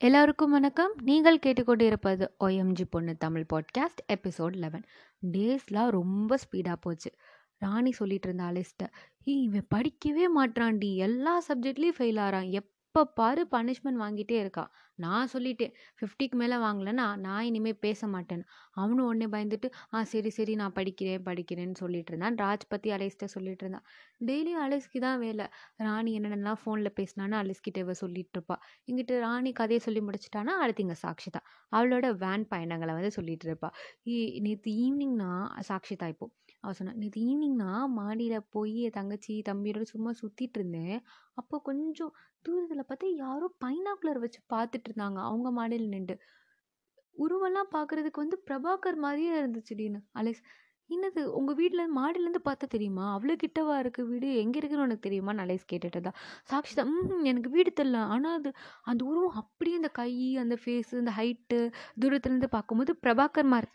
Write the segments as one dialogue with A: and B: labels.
A: எல்லாருக்கும் வணக்கம். நீங்கள் கேட்டுக்கொண்டிருப்பது ஒஎம்ஜி பொண்ணு தமிழ் பாட்காஸ்ட் எபிசோட் லெவன் டேஸ்லாம் ரொம்ப ஸ்பீடாக போச்சு. ராணி சொல்லிட்டு இருந்தா அலிஸ்ட்ட இவன் படிக்கவே மாட்றான்டி. எல்லா சப்ஜெக்ட்லேயும் ஃபெயில் ஆகிறான் எப்போ பாரு பனிஷ்மெண்ட் வாங்கிட்டே இருக்கான். நான் சொல்லிட்டேன் ஃபிஃப்டிக்கு மேலே வாங்கலைன்னா நான் இனிமேல் பேச மாட்டேன். அவனும் உடனே பயந்துட்டு ஆ சரி சரி நான் படிக்கிறேன் படிக்கிறேன்னு சொல்லிட்டு இருந்தான். ராஜ் பற்றி அலேஸ்கிட்ட சொல்லிட்டு இருந்தான். டெய்லியும் அலேஸ்க்கு தான் வேலை. ராணி என்னென்னலாம் ஃபோனில் பேசினான்னு அலிஸ்கிட்ட இவ சொல்லிட்டு இருப்பா. இங்கிட்டு ராணி கதையை சொல்லி முடிச்சிட்டானா அடுத்து இங்கே சாக்ஷிதா. அவளோட வேன் பயணங்களை வந்து சொல்லிட்டு இருப்பா. நேற்று ஈவினிங்னா சாக்ஷிதா இப்போது அவள் சொன்னா நேற்று ஈவினிங்னா மாடியில் போய் என் தங்கச்சி தம்பியோட சும்மா சுற்றிட்டு இருந்தேன். அப்போ கொஞ்சம் தூரத்தில் பார்த்து யாரோ பைனாக்குலர் வச்சு பார்த்துட்டு இருந்தாங்க அவங்க மாடியில் நின்று உருவெல்லாம் பார்க்குறதுக்கு வந்து பிரபாகர் மாதிரியே இருந்துச்சு திடீர்னு என்னது? உங்கள் வீட்டில் மாடியிலேருந்து பார்த்தா தெரியுமா? அவ்வளோ கிட்டவா இருக்குது வீடு? எங்கே இருக்குன்னு உனக்கு தெரியுமான்னு அலேஸ் கேட்டுட்டு இருந்தா. சாக்ஷி தான் ம் எனக்கு வீடு தெரில ஆனால் அது அந்த உருவம் அப்படியே அந்த கை அந்த ஃபேஸு அந்த ஹைட்டு தூரத்துலேருந்து பார்க்கும்போது பிரபாகர் மாதிரி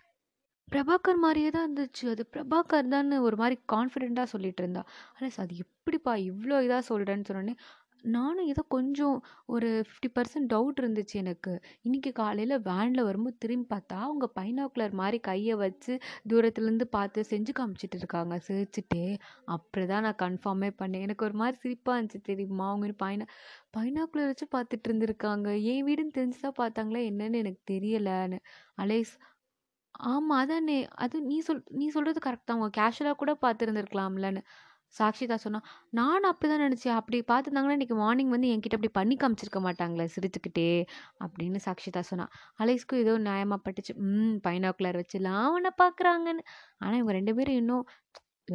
A: பிரபாகர் மாதிரியே தான் இருந்துச்சு. அது பிரபாகர் தான்னு ஒரு மாதிரி கான்ஃபிடெண்ட்டாக சொல்லிட்டு இருந்தா. அலெக்ஸ் அது எப்படிப்பா இவ்வளோ இதாக சொல்கிறேன்னு சொன்னோன்னே நானும் ஏதோ கொஞ்சம் ஒரு ஃபிஃப்டி பர்சன்ட் டவுட் இருந்துச்சு எனக்கு. இன்றைக்கி காலையில் வேனில் வரும்போது திரும்பி பார்த்தா அவங்க பைனாக்குலர் மாதிரி கையை வச்சு தூரத்துலேருந்து பார்த்து செஞ்சு காமிச்சிட்டு இருக்காங்க. சிரிச்சுட்டே. அப்புறம் தான் நான் கன்ஃபார்மே பண்ணேன். எனக்கு ஒரு மாதிரி சிரிப்பாக இருந்துச்சு. தெரியுமா? அவங்க பைனா பைனாக்குலர் வச்சு பார்த்துட்டு இருந்திருக்காங்க. என் வீடுன்னு தெரிஞ்சு தான் பார்த்தாங்களா என்னன்னு எனக்கு தெரியலைன்னு. அலேஸ் ஆமாம் அதானே. அது நீ சொல் நீ சொல்கிறது கரெக்ட் தான். அவங்க கேஷுவலாக கூட பார்த்துருந்துருக்கலாம்லன்னு. சாக்ஷிதா சொன்னா நானும் அப்படி தான் நினச்சேன். அப்படி பார்த்துருந்தாங்கன்னா இன்றைக்கி மார்னிங் வந்து என்கிட்ட அப்படி பண்ணி காமிச்சிருக்க மாட்டாங்களே சிரிச்சுக்கிட்டே அப்படின்னு சாக்ஷிதா சொன்னா அலேஸ்க்கும் ஏதோ நியாயமாக பட்டுச்சு. ம் பைனாக்குலர் வச்சுலாம் அவனை பார்க்குறாங்கன்னு ஆனால் இவங்க ரெண்டு பேரும் இன்னும்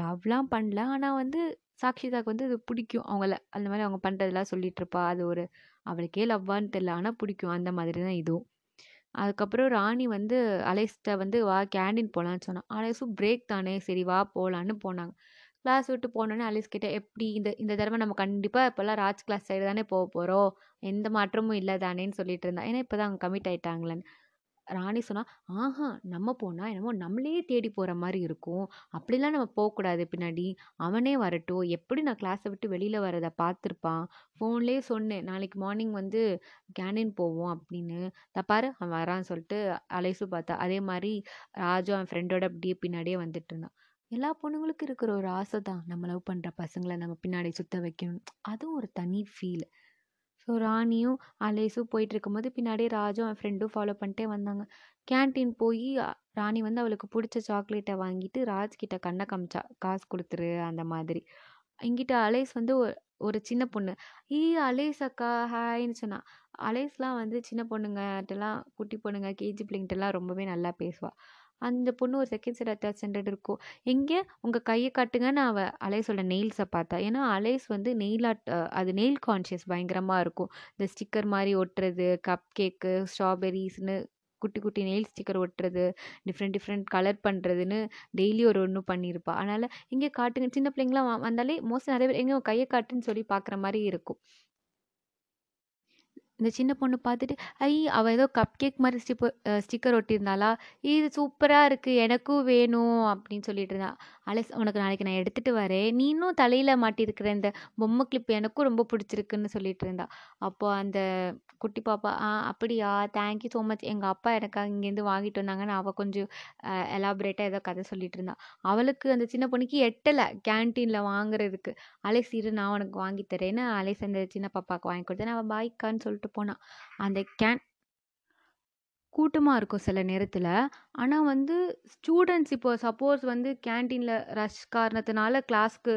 A: லவ்லாம் பண்ணல. ஆனால் வந்து சாக்ஷிதாக்கு வந்து அது பிடிக்கும். அவங்கள அந்த மாதிரி அவங்க பண்ணுறதெல்லாம் சொல்லிட்டு இருப்பா. அது ஒரு அவளுக்கே லவ்வான்னு தெரில ஆனால் பிடிக்கும். அந்த மாதிரி தான் இதுவும். அதுக்கப்புறம் ராணி வந்து அலேஸ்கிட்ட வந்து வா கேண்டீன் போகலான்னு சொன்னான். அலேஸும் பிரேக் தானே. சரி வா போகலான்னு போனாங்க. கிளாஸ் விட்டு போனோன்னே அலிஸ் கிட்டே எப்படி இந்த இந்த தடவை நம்ம கண்டிப்பாக இப்போல்லாம் ராஜ் கிளாஸ் சைடு தானே போக போகிறோம் எந்த மாற்றமும் இல்லை தானேன்னு சொல்லிட்டு இருந்தா. ஏன்னா இப்போ தான் அவங்க கமிட் ஆயிட்டாங்களேன்னு. ராணி சொன்னால் ஆஹா நம்ம போனால் என்னமோ நம்மளே தேடி போகிற மாதிரி இருக்கும். அப்படிலாம் நம்ம போகக்கூடாது பின்னாடி. அவனே வரட்டும். எப்படி நான் கிளாஸை விட்டு வெளியில் வரதை பார்த்துருப்பான். ஃபோன்லேயே சொன்னேன். நாளைக்கு மார்னிங் வந்து கேண்டீன் போவோம் அப்படின்னு. தப்பாரு அவன் வரான்னு சொல்லிட்டு அலைசு பார்த்தா அதே மாதிரி ராஜு அவன் ஃப்ரெண்டோட அப்படியே பின்னாடியே வந்துட்டு இருந்தான். எல்லா பொண்ணுங்களுக்கும் இருக்கிற ஒரு ஆசை தான். நம்ம லவ் பண்ணுற பசங்களை நம்ம பின்னாடி சுத்த வைக்கணும். அதுவும் ஒரு தனி ஃபீல் ஸோ ராணியும் அலேஸும் போயிட்டு இருக்கும்போது பின்னாடியே ராஜும் அவன் ஃப்ரெண்டும் ஃபாலோ பண்ணிட்டே வந்தாங்க. கேன்டீன் போய் ராணி வந்து அவளுக்கு பிடிச்ச சாக்லேட்டை வாங்கிட்டு ராஜ் கிட்ட கண்ணை காமிச்சா காசு கொடுத்துரு அந்த மாதிரி. இங்கிட்ட அலேஸ் வந்து ஒரு சின்ன பொண்ணு. ஈ அலேஸ் அக்கா ஹாய்ன்னு சொன்னா. அலேஸ்லாம் வந்து சின்ன பொண்ணுங்கட்டெல்லாம் குட்டி பொண்ணுங்க கேஜி பிள்ளைங்கிட்டலாம் ரொம்பவே நல்லா பேசுவாள் அந்த பொண்ணு ஒரு செகண்ட் ஸ்டாண்டர்ட் தேர்ட் ஸ்டாண்டர்ட் இருக்கும். எங்கே உங்கள் கையை காட்டுங்கன்னு அவள் அலேஸோட நெயில்ஸை பார்த்தா. ஏன்னா அலேஸ் வந்து நெயில் ஆர்ட் அது நெயில் கான்ஷியஸ் பயங்கரமாக இருக்கும். இந்த ஸ்டிக்கர் மாதிரி ஒட்டுறது கப் கேக்கு ஸ்ட்ராபெரிஸ்னு குட்டி குட்டி நெயில் ஸ்டிக்கர் ஒட்டுறது டிஃப்ரெண்ட் டிஃப்ரெண்ட் கலர் பண்ணுறதுன்னு டெய்லி ஒரு ஒன்று பண்ணியிருப்பா அதனால் இங்கே காட்டுங்க. சின்ன பிள்ளைங்களாம் வந்தாலே மோஸ்ட்லி நிறைய பேர் எங்கே கையை காட்டுன்னு சொல்லி பார்க்குற மாதிரி இருக்கும். இந்த சின்ன பொண்ணு பார்த்துட்டு ஐ அவள் ஏதோ கப் கேக் மாதிரி ஸ்டிப்பர் ஸ்டிக்கர் ஒட்டியிருந்தாளா? இது சூப்பராக இருக்குது எனக்கும் வேணும் அப்படின்னு சொல்லிட்டு இருந்தாள் அலெக்ஸ் உனக்கு நாளைக்கு நான் எடுத்துகிட்டு வரேன். நீ இன்னும் தலையில் மாட்டியிருக்கிற இந்த பொம்மை கிளிப் எனக்கும் ரொம்ப பிடிச்சிருக்குன்னு சொல்லிட்டு இருந்தா. அப்போ அந்த குட்டி பாப்பா ஆ அப்படியா? தேங்க்யூ ஸோ மச் எங்கள் அப்பா எனக்காக இங்கேருந்து வாங்கிட்டு வந்தாங்கன்னு அவள் கொஞ்சம் எலாபரேட்டாக ஏதோ கதை சொல்லிட்டு இருந்தா. அவளுக்கு அந்த சின்ன பொண்ணுக்கு எட்டலை கேன்டீனில் வாங்குறதுக்கு. அலேஸ் இரு நான் உனக்கு வாங்கி தரேன்னு அலேஸ் அந்த சின்ன பாப்பாவுக்கு வாங்கி கொடுத்தேன். அவள் பாய்க்கான்னு சொல்லிட்டு போனான் அந்த கேன் கூட்டமாக இருக்கும் சில நேரத்தில். ஆனால் வந்து ஸ்டூடெண்ட்ஸ் இப்போ சப்போஸ் வந்து கேன்டீனில் ரஷ் காரணத்தினால கிளாஸ்க்கு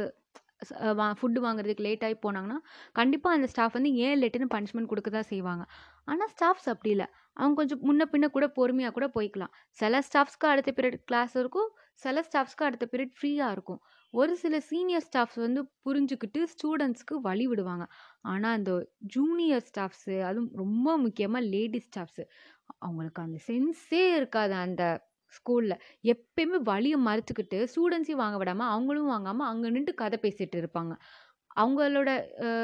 A: வா ஃபுட்டு வாங்குறதுக்கு லேட் ஆகி போனாங்கன்னா கண்டிப்பாக அந்த ஸ்டாஃப் வந்து ஏன் லேட்டுன்னு பனிஷ்மெண்ட் கொடுக்க தான் செய்வாங்க. ஆனால் ஸ்டாஃப்ஸ் அப்படி இல்லை. அவங்க கொஞ்சம் முன்ன பின்ன கூட பொறுமையாக கூட போய்க்கலாம். சில ஸ்டாஃப்ஸ்க்கு அடுத்த பீரியட் கிளாஸ் இருக்கும். சில ஸ்டாஃப்ஸ்க்கு அடுத்த பீரியட் ஃப்ரீயாக இருக்கும். ஒரு சில சீனியர் ஸ்டாஃப்ஸ் வந்து புரிஞ்சுக்கிட்டு ஸ்டூடெண்ட்ஸ்க்கு வழி விடுவாங்க. ஆனால் அந்த ஜூனியர் ஸ்டாஃப்ஸு அதுவும் ரொம்ப முக்கியமாக லேடிஸ் ஸ்டாஃப்ஸு அவங்களுக்கு அந்த சென்ஸே இருக்காது அந்த ஸ்கூலில் எப்பயுமே வழியை மறைச்சிக்கிட்டு ஸ்டூடெண்ட்ஸையும் வாங்க விடாமல் அவங்களும் வாங்காமல் அங்கே நின்று கதை பேசிகிட்டு இருப்பாங்க. அவங்களோட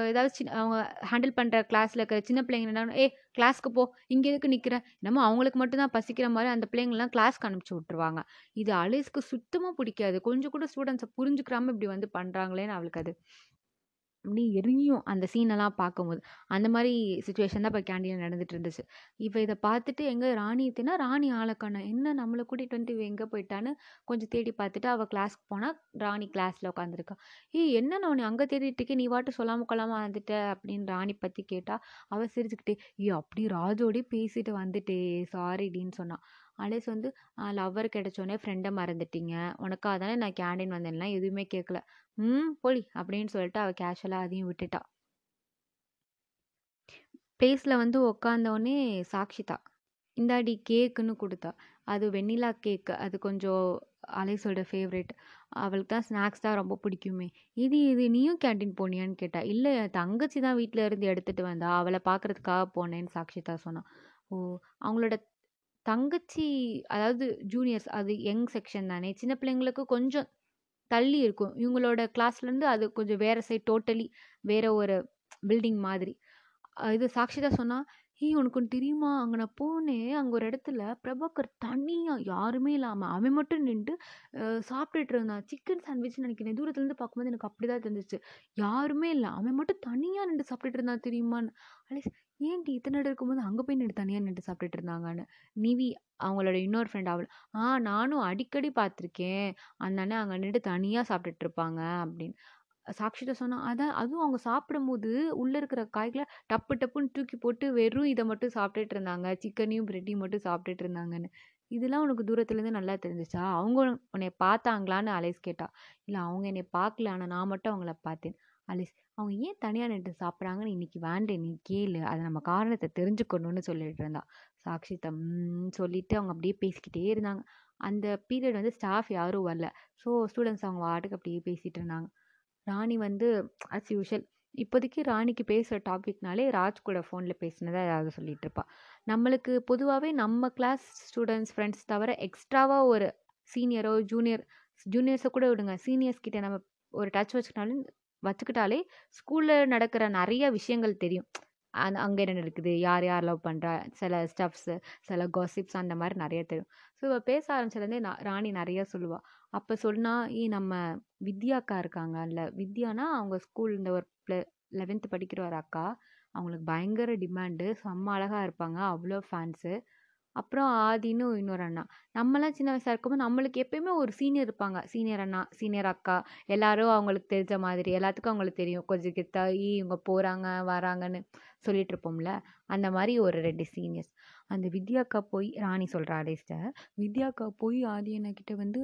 A: ஏதாவது சின்ன அவங்க ஹேண்டில் பண்ணுற கிளாஸில் இருக்கிற சின்ன பிள்ளைங்க என்ன ஏ கிளாஸ்க்கு போ இங்கே எதுக்கு நிற்கிற என்னமோ அவங்களுக்கு மட்டும்தான் பசிக்கிற மாதிரி அந்த பிள்ளைங்கள்லாம் கிளாஸ்க்கு அனுப்பிச்சி விட்ருவாங்க இது அலேஸ்க்கு சுத்தமாக பிடிக்காது. கொஞ்சம் கூட ஸ்டூடெண்ட்ஸை புரிஞ்சுக்கிறாம இப்படி வந்து பண்ணுறாங்களேன்னு அவளுக்கு அது அப்படி எரியும் அந்த சீனெல்லாம் பார்க்கும்போது. அந்த மாதிரி சுச்சுவேஷன் தான் இப்போ கேண்டீனில் நடந்துட்டு இருந்துச்சு. இப்போ இதை பார்த்துட்டு எங்கே ராணி தினா ராணி ஆள என்ன நம்மளை கூட்டிகிட்டு வந்துட்டு இவ எங்கே போயிட்டான்னு கொஞ்சம் தேடி பார்த்துட்டு அவள் கிளாஸ்க்கு போனால் ராணி கிளாஸில் உட்காந்துருக்கா. "ஏய் என்ன நான் அங்கே தேடிட்டு நீ வாட்டு சொல்லாமல் கொள்ளாமல் வந்துட்ட" அப்படின்னு ராணி பற்றி கேட்டால் அவள் சிரிச்சுக்கிட்டே, ஏ அப்படி ராஜோடயே பேசிட்டு வந்துட்டே, சாரிடின்னு" சொன்னா. அலேஸ் வந்து, லவ்வர் கிடைச்சோனே ஃப்ரெண்டை மறந்துட்டீங்க. உனக்காக தானே நான் கேண்டீன் வந்தேன்லாம் எதுவுமே கேட்கல." "ம் போலி அப்படின்னு சொல்லிட்டு அவள் கேஷுவலாக அதையும் விட்டுட்டா. பிளேஸ்ல வந்து உக்காந்தோடனே சாக்ஷிதா, "இந்தாடி கேக்குன்னு" கொடுத்தா அது வெண்ணிலா கேக்கு அது கொஞ்சம் அலேஸோட ஃபேவரெட் அவளுக்கு தான் ஸ்நாக்ஸ் தான் ரொம்ப பிடிக்குமே. "இது இது நீயும் கேண்டீன் போனியான்னு?" கேட்டா. இல்லை என் தங்கச்சி தான் வீட்டில் இருந்து எடுத்துட்டு வந்தா. அவளை பார்க்கறதுக்காக போனேன்னு" சாக்ஷிதா சொன்னான் ஓ! அவங்களோட தங்கச்சி அதாவது ஜூனியர்ஸ் அது யங் செக்ஷன் தானே. சின்ன பிள்ளைங்களுக்கு கொஞ்சம் தள்ளி இருக்கும். இவங்களோட கிளாஸ்லேருந்து அது கொஞ்சம் வேற சைட் டோட்டலி வேற ஒரு பில்டிங் மாதிரி. இது சாக்ஷிதா சொன்னால் ஹீ உனக்கு தெரியுமா? அங்கே நான் போனேன். அங்கே ஒரு இடத்துல பிரபாகர் தனியாக யாருமே இல்லாமல் அவன் மட்டும் நின்று சாப்பிட்டுட்டு இருந்தான். சிக்கன் சாண்ட்விச் நினைக்கிறேன் தூரத்துலேருந்து பார்க்கும்போது எனக்கு அப்படிதான் தெரிஞ்சிச்சு யாருமே இல்லை அவன் மட்டும் தனியாக நின்று சாப்பிட்டுட்டு இருந்தான் தெரியுமான்னு." அலேஸ், "ஏன்டி இத்தனை இடம் இருக்கும்போது அங்கே போய் நின்று தனியாக நின்று சாப்பிட்டுட்டு இருந்தாங்கன்னு." நிவி அவங்களோட இன்னொரு ஃப்ரெண்ட் அவள், "ஆ நானும் அடிக்கடி பார்த்துருக்கேன். அந்த அண்ணன் அங்கே நின்டு தனியாக சாப்பிட்டுட்டு இருப்பாங்க" அப்படின்னு. சாக்ஷிதா சொன்னால் "அதான் அதுவும் அவங்க சாப்பிடும்போது உள்ளே இருக்கிற காய்களை டப்பு டப்புன்னு தூக்கி போட்டு வெறும் இதை மட்டும் சாப்பிட்டுட்டு இருந்தாங்க. சிக்கனையும், பிரெட்டையும் மட்டும் சாப்பிட்டுட்டு இருந்தாங்கன்னு." "இதெல்லாம் உனக்கு தூரத்துலேருந்து நல்லா தெரிஞ்சுச்சா? அவங்க உன்னை பார்த்தாங்களான்னு?" அலைஸ் கேட்டா. இல்லை அவங்க என்னை பார்க்கல. ஆனால் நான் மட்டும் அவங்கள பார்த்தேன்." அலேஸ், "அவங்க ஏன் தனியாக நின்று சாப்பிட்றாங்கன்னு இன்னைக்கு வேண்டே நீ கேளு. அதை நம்ம காரணத்தை தெரிஞ்சுக்கணும்னு" சொல்லிட்டு இருந்தா. சாக்ஷிதா சொல்லிவிட்டு சொல்லிட்டு அவங்க அப்படியே பேசிக்கிட்டே இருந்தாங்க. அந்த பீரியட் வந்து ஸ்டாஃப் யாரும் வரல. ஸோ ஸ்டூடெண்ட்ஸ் அவங்க பாட்டுக்கு அப்படியே பேசிகிட்டு இருந்தாங்க. ராணி வந்து ஆஸ் யூஷுவல் இப்போதைக்கு ராணிக்கு பேசுகிற டாபிக்னாலே ராஜ் கூட ஃபோனில் பேசினதை ஏதாவது சொல்லிட்டு இருப்பா. நம்மளுக்கு பொதுவாகவே நம்ம கிளாஸ் ஸ்டூடண்ட்ஸ், ஃப்ரெண்ட்ஸ் தவிர எக்ஸ்ட்ராவாக ஒரு சீனியரோ, ஜூனியர் ஜூனியர்ஸை கூட விடுங்க. சீனியர்ஸ் கிட்ட நம்ம ஒரு டச் வச்சுக்கிட்டாலும் வச்சுக்கிட்டாலே ஸ்கூலில் நடக்கிற நிறைய விஷயங்கள் தெரியும். அந் அங்கே என்ன நடக்குது? யார் யார் லவ் பண்ணுறா சில ஸ்டஃப்ஸு, சில காசிப்ஸ் அந்த மாதிரி நிறைய தெரியும். ஸோ இவள் பேச ஆரம்பிச்சதுலேருந்தே நான் ராணி நிறையா சொல்லுவாள் அப்போ சொன்னால் ஏ நம்ம வித்யா அக்கா இருக்காங்கல்ல, வித்யானா அவங்க ஸ்கூல் இந்த ஒரு ப்ள 11த் படிக்கிற ஒரு அக்கா. அவங்களுக்கு பயங்கர டிமாண்டு. செம்ம அழகாக இருப்பாங்க. அவ்வளோ ஃபேன்ஸு. அப்புறம் ஆதின்னு இன்னொரு அண்ணா. நம்மலாம் சின்ன வயசாக இருக்கும்போது நம்மளுக்கு எப்பயுமே ஒரு சீனியர் இருப்பாங்க. சீனியர் அண்ணா, சீனியர் அக்கா. எல்லாரும் அவங்களுக்கு தெரிஞ்ச மாதிரி. எல்லாத்துக்கும் அவங்களுக்கு தெரியும். கொஞ்சம் கெத்தா, ஈ இவங்க போகிறாங்க வராங்கன்னு" சொல்லிட்டு இருப்போம்ல. அந்த மாதிரி ஒரு ரெண்டு சீனியர்ஸ். அந்த வித்யா அக்கா போய் ராணி சொல்கிறா அலேஸ்ட்ட, "வித்யா அக்கா போய் ஆதி அண்ணாகிட்ட வந்து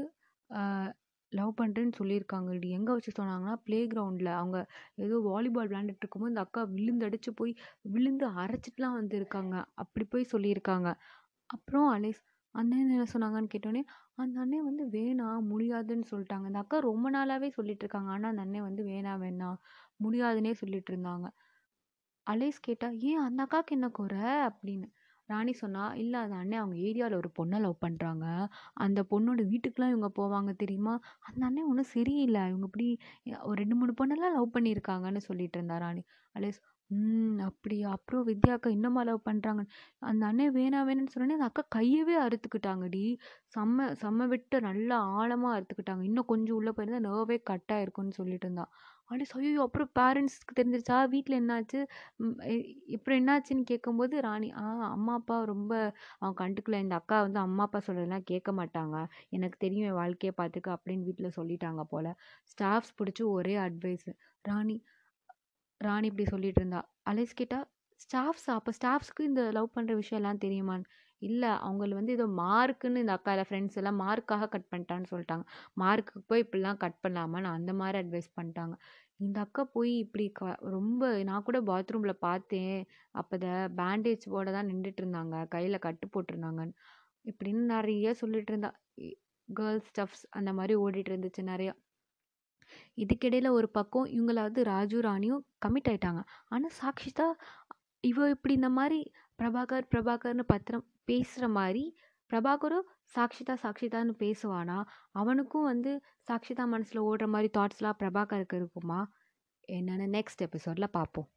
A: லவ் பண்ணுறேன்னு சொல்லியிருக்காங்கடி." எங்கே வச்சு சொன்னாங்கன்னா, ப்ளே கிரவுண்டில் அவங்க ஏதோ வாலிபால் விளையாண்டுட்டு இருக்கும்போது இந்த அக்கா விழுந்து அடித்து போய் விழுந்து அரைச்சிட்டுலாம் வந்திருக்காங்க. அப்படி போய் சொல்லியிருக்காங்க. அப்புறம் அலேஸ், அண்ணன் என்ன சொன்னாங்கன்னு?" கேட்டோடனே "அந்த அண்ணன் வந்து வேணாம், முடியாதுன்னு சொல்லிட்டாங்க." இந்த அக்கா ரொம்ப நாளாகவே சொல்லிட்டு இருக்காங்க. ஆனால் அந்த அண்ணன் வந்து வேணாம், வேணாம், முடியாதுன்னே சொல்லிட்டு இருந்தாங்க. அலேஸ் கேட்டா, "ஏன் அந்த அக்காவுக்கு என்ன குறை?" அப்படின்னு. ராணி சொன்னா, "இல்ல அந்த அண்ணன் அவங்க ஏரியாவில் ஒரு பொண்ணை லவ் பண்றாங்க. அந்த பொண்ணோட வீட்டுக்கெலாம் இவங்க போவாங்க தெரியுமா? அந்த அண்ணன் ஒன்றும் சரியில்லை இவங்க இப்படி ஒரு 2, 3 பொண்ணெல்லாம் லவ் பண்ணியிருக்காங்கன்னு" சொல்லிட்டு இருந்தா ராணி. அலேஸ், "ம் அப்படியா? அப்புறம் வித்யா அக்கா இன்னுமா லவ் பண்றாங்க?" அந்த அண்ணன் வேணாம் வேணாம்ன்னு சொன்னோனே, அந்த அக்கா கையவே அறுத்துக்கிட்டாங்கடி. செம்ம செம்ம வெட்டு நல்லா ஆழமா அறுத்துக்கிட்டாங்க. இன்னும் கொஞ்சம் உள்ள போயிருந்தா நர்வே கட் ஆயிருக்கும்ன்னு சொல்லிட்டு இருந்தா. அலேஸ், "ஐயய்யோ! அப்புறம் பேரண்ட்ஸ்க்கு தெரிஞ்சிருச்சா? வீட்ல என்னாச்சு? ம் எ அப்புறம் என்னாச்சுன்னு?" கேட்கும்போது ராணி, "ஆ அம்மா, அப்பா ரொம்ப அவன் கண்டுக்கல. இந்த அக்கா வந்து அம்மா, அப்பா சொல்றதெல்லாம் கேட்க மாட்டாங்க. எனக்கு தெரியும் என் வாழ்க்கைய பார்த்துக்க" அப்படின்னு வீட்ல சொல்லிட்டாங்க போல. ஸ்டாஃப்ஸ் புடிச்சு ஒரே அட்வைஸு. ராணி ராணி இப்படி சொல்லிட்டு இருந்தா. அலேஸ் கேட்டால் ஸ்டாஃப்ஸ் அப்போ ஸ்டாஃப்ஸ்க்கு இந்த லவ் பண்ணுற விஷயம் எல்லாம் தெரியுமான்னு?" இல்லை அவங்கள வந்து ஏதோ மார்க்குன்னு இந்த அக்கா இல்லை ஃப்ரெண்ட்ஸ் எல்லாம் மார்க்காக கட் பண்ணிட்டான்னு சொல்லிட்டாங்க. மார்க்குக்கு போய் இப்படிலாம் கட் பண்ணலாமான்னு அந்த மாதிரி அட்வைஸ் பண்ணிட்டாங்க." இந்த அக்கா போய் இப்படி க ரொம்ப நான் கூட பாத்ரூமில் பார்த்தேன். அப்போத பேண்டேஜ் போட தான் நின்றுட்டு இருந்தாங்க. கையில் கட்டு போட்டிருந்தாங்கன்னு. இப்படின்னு நிறைய சொல்லிட்டு இருந்தா. கேர்ள்ஸ் ஸ்டஃப்ஸ் அந்த மாதிரி ஓடிட்டு இருந்துச்சு நிறையா இதுக்கிடையில் ஒரு பக்கம் இவங்களாவது ராஜு, ராணியும் கமிட் ஆகிட்டாங்க ஆனால் சாக்ஷிதா, இவள் இப்படி இந்த மாதிரி பிரபாகர், பிரபாகர்னு பத்திரம் பேசுகிற மாதிரி பிரபாகரும் சாக்ஷிதா, சாக்ஷிதான்னு பேசுவானா? அவனுக்கும் வந்து சாக்ஷிதா மனசில் ஓடுற மாதிரி தாட்ஸ்லாம் பிரபாகருக்கு இருக்குமா? என்னென்னு நெக்ஸ்ட் எபிசோடில் பார்ப்போம்.